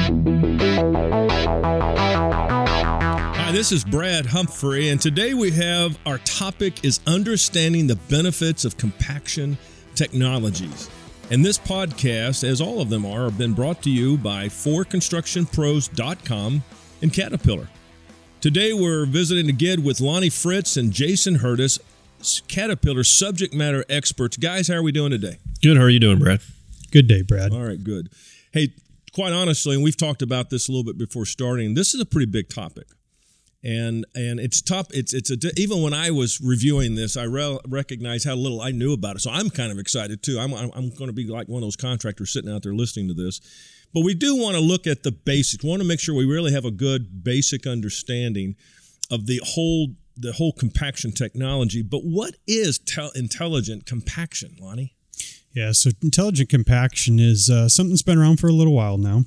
Hi, this is Brad Humphrey, and today we have our topic is understanding the benefits of compaction technologies. And this podcast, as all of them are, have been brought to you by 4constructionpros.com and Caterpillar. Today we're visiting again with Lonnie Fritz and Jason Hurdis, Caterpillar subject matter experts. Guys, how are we doing today? Good. How are you doing, Brad? Good day, Brad. All right, good. Hey, quite honestly, and we've talked about this a little bit before starting. This is a pretty big topic, and and it's tough. It's it's a even when I was reviewing this, I re- recognize how little I knew about it. So I'm kind of excited too. I'm I'm, going to be like one of those contractors sitting out there listening to this. But we do want to look at the basics. We want to make sure we really have a good basic understanding of the whole the whole compaction technology. But what is tel- intelligent compaction, Lonnie? Yeah, so intelligent compaction is uh, something that's been around for a little while now.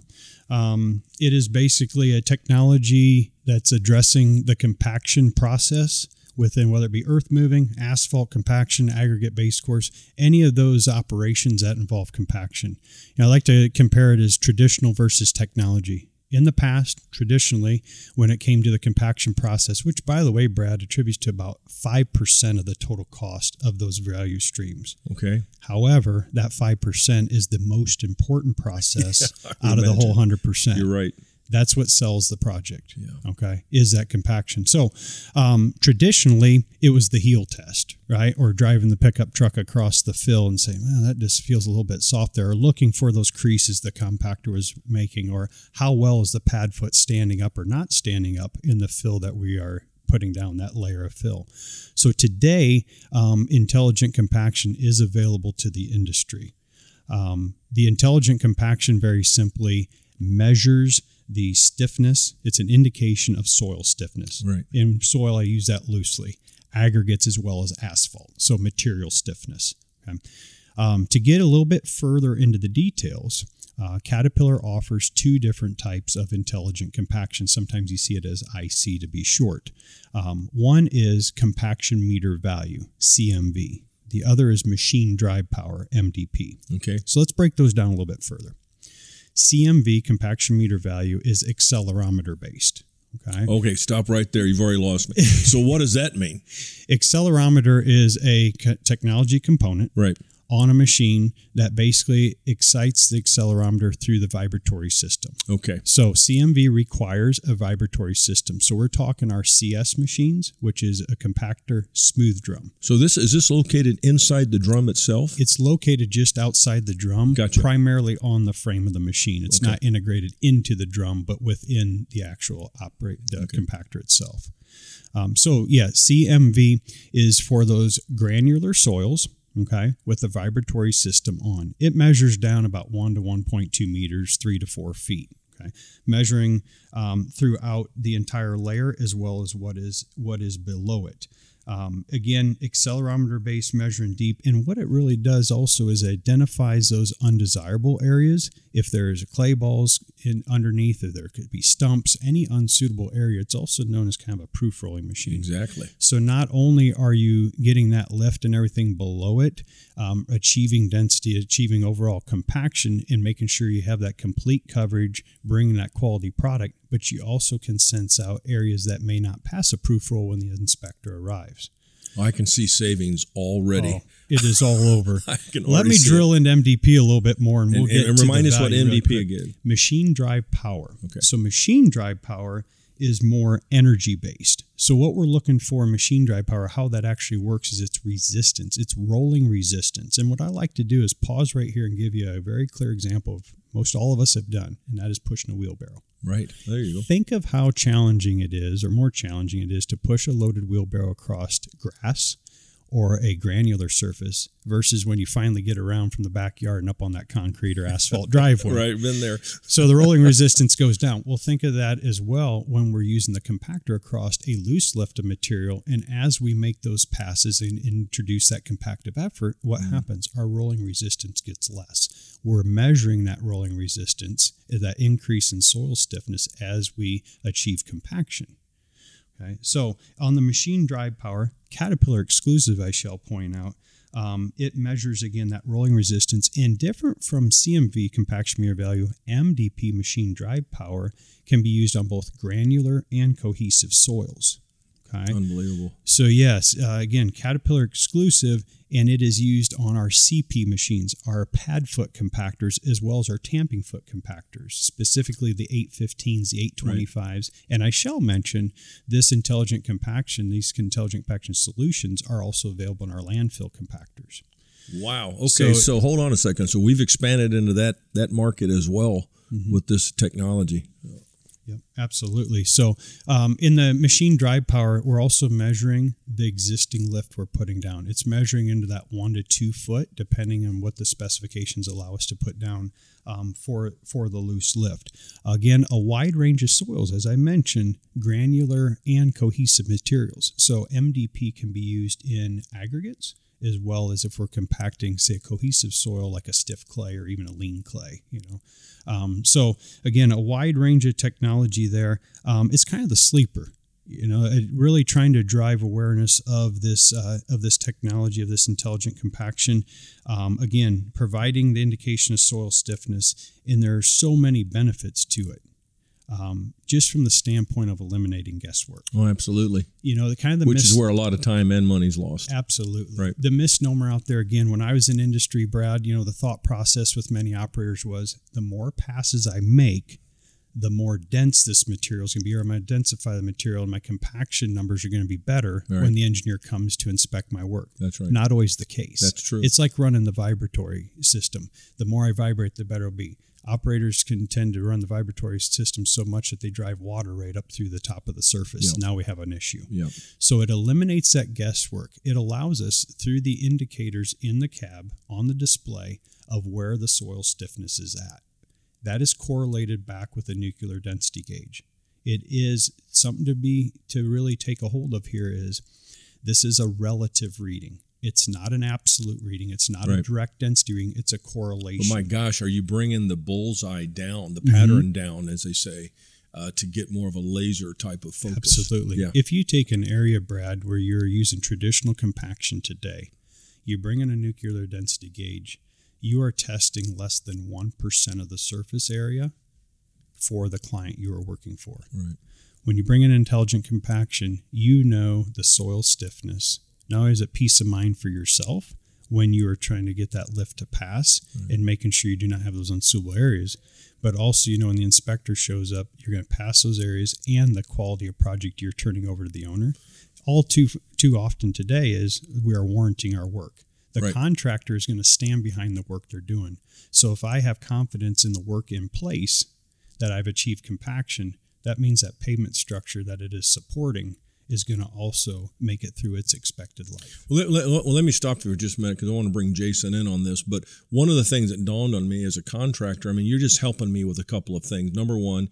Um, it is basically a technology that's addressing the compaction process within whether it be earth moving, asphalt compaction, aggregate base course, any of those operations that involve compaction. You know, I like to compare it as traditional versus technology in the past, traditionally, when it came to the compaction process, which, by the way, Brad attributes to about 5% of the total cost of those value streams. Okay. However, that 5% is the most important process Yeah, out of the whole 100%. You're right. That's what sells the project. Yeah. Okay. Is that compaction. So um, traditionally, it was the heel test, right? Or driving the pickup truck across the fill and saying, well, that just feels a little bit soft there. Or looking for those creases the compactor was making, or how well is the pad foot standing up or not standing up in the fill that we are putting down that layer of fill. So today, um, intelligent compaction is available to the industry. Um, the intelligent compaction very simply measures the stiffness. It's an indication of soil stiffness. Right. In soil, I use that loosely. Aggregates as well as asphalt, so material stiffness. Okay. Um, to get a little bit further into the details, uh, Caterpillar offers two different types of intelligent compaction. Sometimes you see it as IC to be short. Um, one is compaction meter value, CMV. The other is machine drive power, MDP. Okay. So let's break those down a little bit further. CMV, compaction meter value, is accelerometer based. Okay. Okay, stop right there. You've already lost me. so what does that mean? Accelerometer is a technology component Right. On a machine that basically excites the accelerometer through the vibratory system. Okay. So CMV requires a vibratory system. So we're talking our CS machines, which is a compactor smooth drum. So this is this located inside the drum itself? It's located just outside the drum, Gotcha. primarily on the frame of the machine. It's Okay. not integrated into the drum, but within the actual operate the compactor itself. Um, so yeah, CMV is for those granular soils. Okay, with the vibratory system on, it measures down about one to one point two meters, three to four feet. Okay, measuring um, throughout the entire layer as well as what is what is below it. Um, again, accelerometer based measuring deep. And what it really does also is identifies those undesirable areas. If there's clay balls in underneath, if there could be stumps, any unsuitable area, it's also known as kind of a proof rolling machine. Exactly. So not only are you getting that lift and everything below it, um, achieving density, achieving overall compaction, and making sure you have that complete coverage, bringing that quality product, but you also can sense out areas that may not pass a proof roll when the inspector arrives. I can see savings already. Oh, it is all over. I can Let me drill into MDP a little bit more, and we'll And, get and remind us what MDP again. Machine drive power. Okay. So machine drive power is more energy based. So what we're looking for in machine drive power, how that actually works is its resistance, it's rolling resistance. And what I like to do is pause right here and give you a very clear example of most all of us have done, and that is pushing a wheelbarrow. Right. There you go. Think of how challenging it is, or more challenging it is, to push a loaded wheelbarrow across grass or a granular surface versus when you finally get around from the backyard and up on that concrete or asphalt driveway. Right. Been there. So the rolling resistance goes down. Well, think of that as well when we're using the compactor across a loose lift of material. And as we make those passes and introduce that compactive effort, what mm. happens? Our rolling resistance gets less. We're measuring that rolling resistance, that increase in soil stiffness as we achieve compaction. Okay, so on the machine drive power, Caterpillar exclusive, I shall point out, Um, it measures again that rolling resistance, and different from CMV compaction meter value, MDP machine drive power can be used on both granular and cohesive soils. Unbelievable. So yes, uh, again, Caterpillar exclusive, and it is used on our CP machines, our pad foot compactors, as well as our tamping foot compactors, specifically the 815s, the 825s. Right. And I shall mention this intelligent compaction, these intelligent compaction solutions are also available in our landfill compactors. Wow. Okay. So, so hold on a second. So we've expanded into that that market as well mm-hmm. with this technology. Yep, absolutely. So, um, in the machine drive power, we're also measuring the existing lift we're putting down. It's measuring into that one to two foot, depending on what the specifications allow us to put down um, for for the loose lift. Again, a wide range of soils, as I mentioned, granular and cohesive materials. So, MDP can be used in aggregates as well as if we're compacting, say, a cohesive soil like a stiff clay or even a lean clay. You know, um, so again, a wide range of technology there. Um, it's kind of the sleeper. You know, really trying to drive awareness of this uh, of this technology of this intelligent compaction. Um, again, providing the indication of soil stiffness, and there are so many benefits to it um, just from the standpoint of eliminating guesswork. Oh, absolutely. You know, the kind of the which mis- is where a lot of time and money's lost. Absolutely. Right. The misnomer out there again. When I was in industry, Brad, you know, the thought process with many operators was the more passes I make, the more dense this material is going to be, or I'm going to densify the material, and my compaction numbers are going to be better right. when the engineer comes to inspect my work. That's right. Not always the case. That's true. It's like running the vibratory system. The more I vibrate, the better it'll be operators can tend to run the vibratory system so much that they drive water right up through the top of the surface. Yep. Now we have an issue. Yep. So it eliminates that guesswork. It allows us through the indicators in the cab on the display of where the soil stiffness is at. That is correlated back with the nuclear density gauge. It is something to be to really take a hold of here is this is a relative reading. It's not an absolute reading. It's not right. a direct density reading. It's a correlation. But my gosh, are you bringing the bullseye down, the pattern mm-hmm. down, as they say, uh, to get more of a laser type of focus? Absolutely. Yeah. If you take an area, Brad, where you're using traditional compaction today, you bring in a nuclear density gauge, you are testing less than 1% of the surface area for the client you are working for. Right. When you bring in intelligent compaction, you know the soil stiffness not only is it peace of mind for yourself when you are trying to get that lift to pass right. and making sure you do not have those unsuitable areas, but also, you know, when the inspector shows up, you're going to pass those areas and the quality of project you're turning over to the owner. All too too often today is we are warranting our work. The right. contractor is going to stand behind the work they're doing. So if I have confidence in the work in place that I've achieved compaction, that means that pavement structure that it is supporting is going to also make it through its expected life. Well, let, let, well, let me stop you for just a minute because I want to bring Jason in on this. But one of the things that dawned on me as a contractor, I mean, you're just helping me with a couple of things. Number one,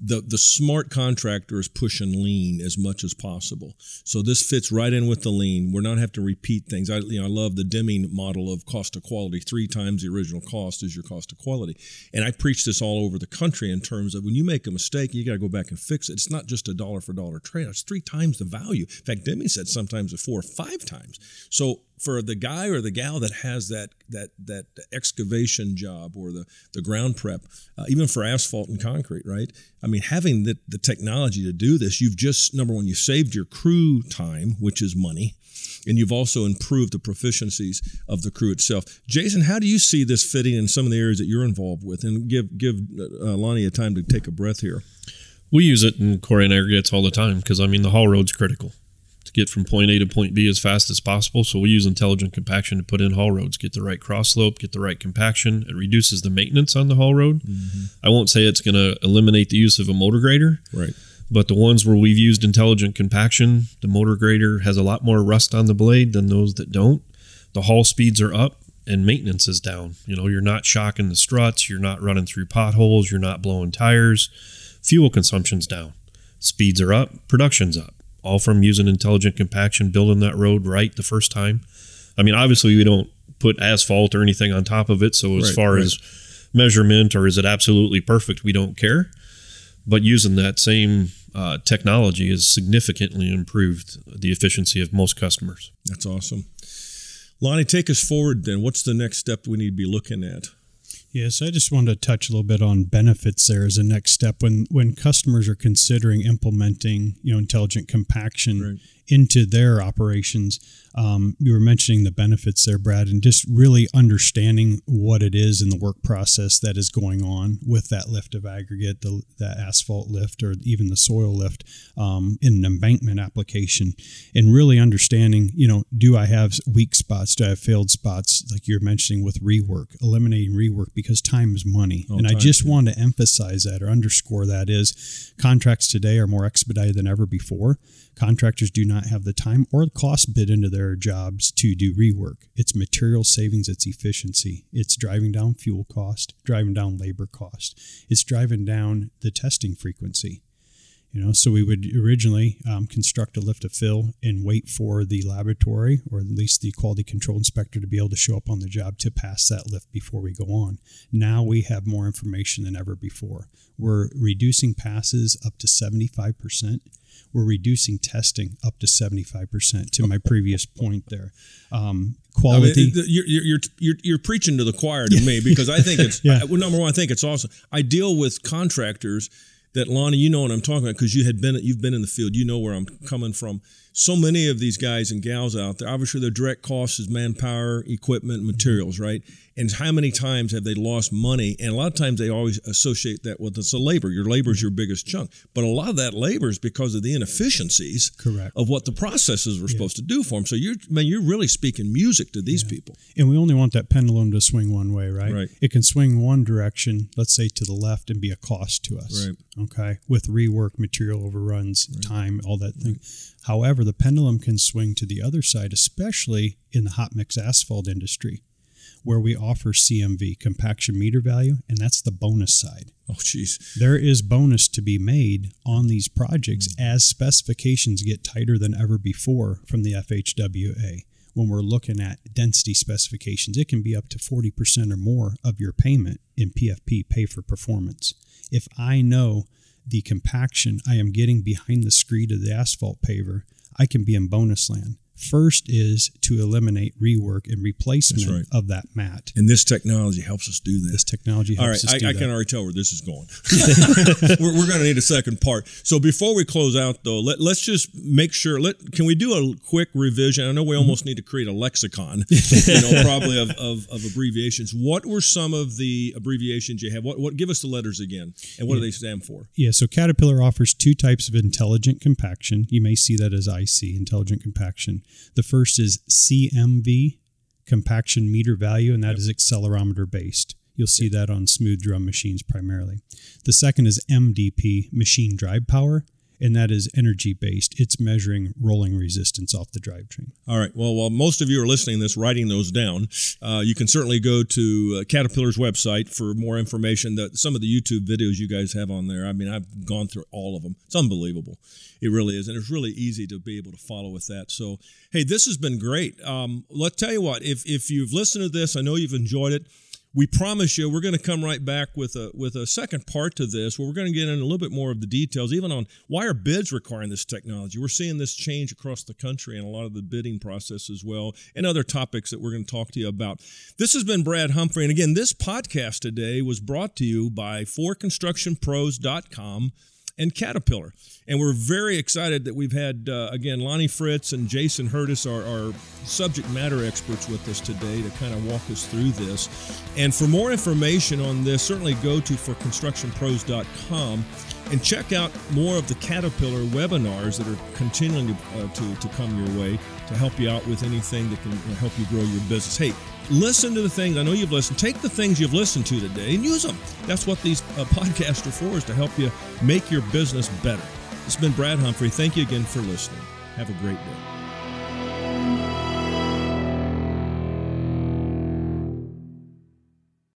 the the smart contractor is pushing lean as much as possible. So this fits right in with the lean. We're not have to repeat things. I you know I love the Deming model of cost of quality. Three times the original cost is your cost of quality. And I preach this all over the country in terms of when you make a mistake, you got to go back and fix it. It's not just a dollar for dollar trade. It's three times the value. In fact, Deming said sometimes it's four or five times. So for the guy or the gal that has that that that excavation job or the the ground prep, uh, even for asphalt and concrete, right? I mean, having the, the technology to do this, you've just number one, you saved your crew time, which is money, and you've also improved the proficiencies of the crew itself. Jason, how do you see this fitting in some of the areas that you're involved with? And give give uh, Lonnie a time to take a breath here. We use it in quarry and aggregates all the time because I mean the haul road's critical to get from point A to point B as fast as possible. So we use intelligent compaction to put in haul roads, get the right cross slope, get the right compaction. It reduces the maintenance on the haul road. Mm-hmm. I won't say it's going to eliminate the use of a motor grader. Right. But the ones where we've used intelligent compaction, the motor grader has a lot more rust on the blade than those that don't. The haul speeds are up and maintenance is down. You know, you're not shocking the struts, you're not running through potholes, you're not blowing tires. Fuel consumption's down. Speeds are up, production's up all from using intelligent compaction, building that road right the first time. I mean, obviously, we don't put asphalt or anything on top of it. So, as right, far right. as measurement or is it absolutely perfect, we don't care. But using that same uh, technology has significantly improved the efficiency of most customers. That's awesome. Lonnie, take us forward then. What's the next step we need to be looking at? Yes, I just wanted to touch a little bit on benefits there as a next step when when customers are considering implementing you know intelligent compaction Right. Into their operations. Um, you were mentioning the benefits there, Brad, and just really understanding what it is in the work process that is going on with that lift of aggregate, the that asphalt lift, or even the soil lift um, in an embankment application, and really understanding, you know, do I have weak spots? Do I have failed spots? Like you're mentioning with rework, eliminating rework because time is money, Oh, and I just yeah. want to emphasize that or underscore that is contracts today are more expedited than ever before. Contractors do not have the time or the cost bid into their jobs to do rework. It's material savings, it's efficiency, it's driving down fuel cost, driving down labor cost, it's driving down the testing frequency. You know, so we would originally um, construct a lift to fill and wait for the laboratory or at least the quality control inspector to be able to show up on the job to pass that lift before we go on. Now we have more information than ever before. We're reducing passes up to 75%. We're reducing testing up to 75% to my previous point there. Um, I mean, quality. you're, you're, you're, you're, you're preaching to the choir to me because I think it's, Yeah. I- well, number one, I think it's awesome. I deal with contractors that Lonnie, you know what I'm talking about because you had been, you've been in the field, you know where I'm coming from. So many of these guys and gals out there, obviously their direct cost is manpower, equipment, mm-hmm. materials, right? And how many times have they lost money? And a lot of times they always associate that with it's a labor. Your labor is your biggest chunk, but a lot of that labor is because of the inefficiencies Correct. of what the processes were supposed to do for them. So you're, man, you're really speaking music to these people. And we only want that pendulum to swing one way, right? Right. It can swing one direction, let's say to the left, and be a cost to us. Right. Okay. With rework, material overruns, time, all that thing. However, the pendulum can swing to the other side, especially in the hot mix asphalt industry, where we offer CMV, compaction meter value, and that's the bonus side. Oh, jeez. There is bonus to be made on these projects Mm. as specifications get tighter than ever before from the FHWA. When we're looking at density specifications, it can be up to 40% or more of your payment in PFP, pay for performance. If I know the compaction I am getting behind the screed of the asphalt paver, I can be in bonus land. First is to eliminate rework and replacement right. of that mat. And this technology helps us do This this. technology helps All right, us I, do I that. can already tell where this is going. we're we're going to need a second part. So before we close out, though, let, let's just make sure. Let can we do a quick revision? I know we mm-hmm. almost need to create a lexicon, you know, probably of, of, of abbreviations. What were some of the abbreviations you have? What what give us the letters again, and what do they stand for? Yeah, so Caterpillar offers two types of intelligent compaction. You may see that as IC, intelligent compaction. The first is CMV, compaction meter value, and that is accelerometer based. You'll see that on smooth drum machines primarily. The second is MDP, machine drive power, and that is energy based. It's measuring rolling resistance off the drivetrain. All right. Well, while most of you are listening this, writing those down, uh, you can certainly go to uh, Caterpillar's website for more information. That some of the YouTube videos you guys have on there. I mean, I've gone through all of them. It's unbelievable. It really is, and it's really easy to be able to follow with that. So, hey, this has been great. Um, let's tell you what. If if you've listened to this, I know you've enjoyed it. We promise you, we're going to come right back with a with a second part to this, where we're going to get in a little bit more of the details, even on why are bids requiring this technology. We're seeing this change across the country and a lot of the bidding process as well, and other topics that we're going to talk to you about. This has been Brad Humphrey, and again, this podcast today was brought to you by ForConstructionPros.com and Caterpillar. And we're very excited that we've had, uh, again, Lonnie Fritz and Jason Hurdis, our, our subject matter experts, with us today to kind of walk us through this. And for more information on this, certainly go to forconstructionpros.com and check out more of the Caterpillar webinars that are continuing to, uh, to, to come your way to help you out with anything that can help you grow your business. Hey, listen to the things I know you've listened. Take the things you've listened to today and use them. That's what these uh, podcasts are for, is to help you make your business better. It's been Brad Humphrey. Thank you again for listening. Have a great day.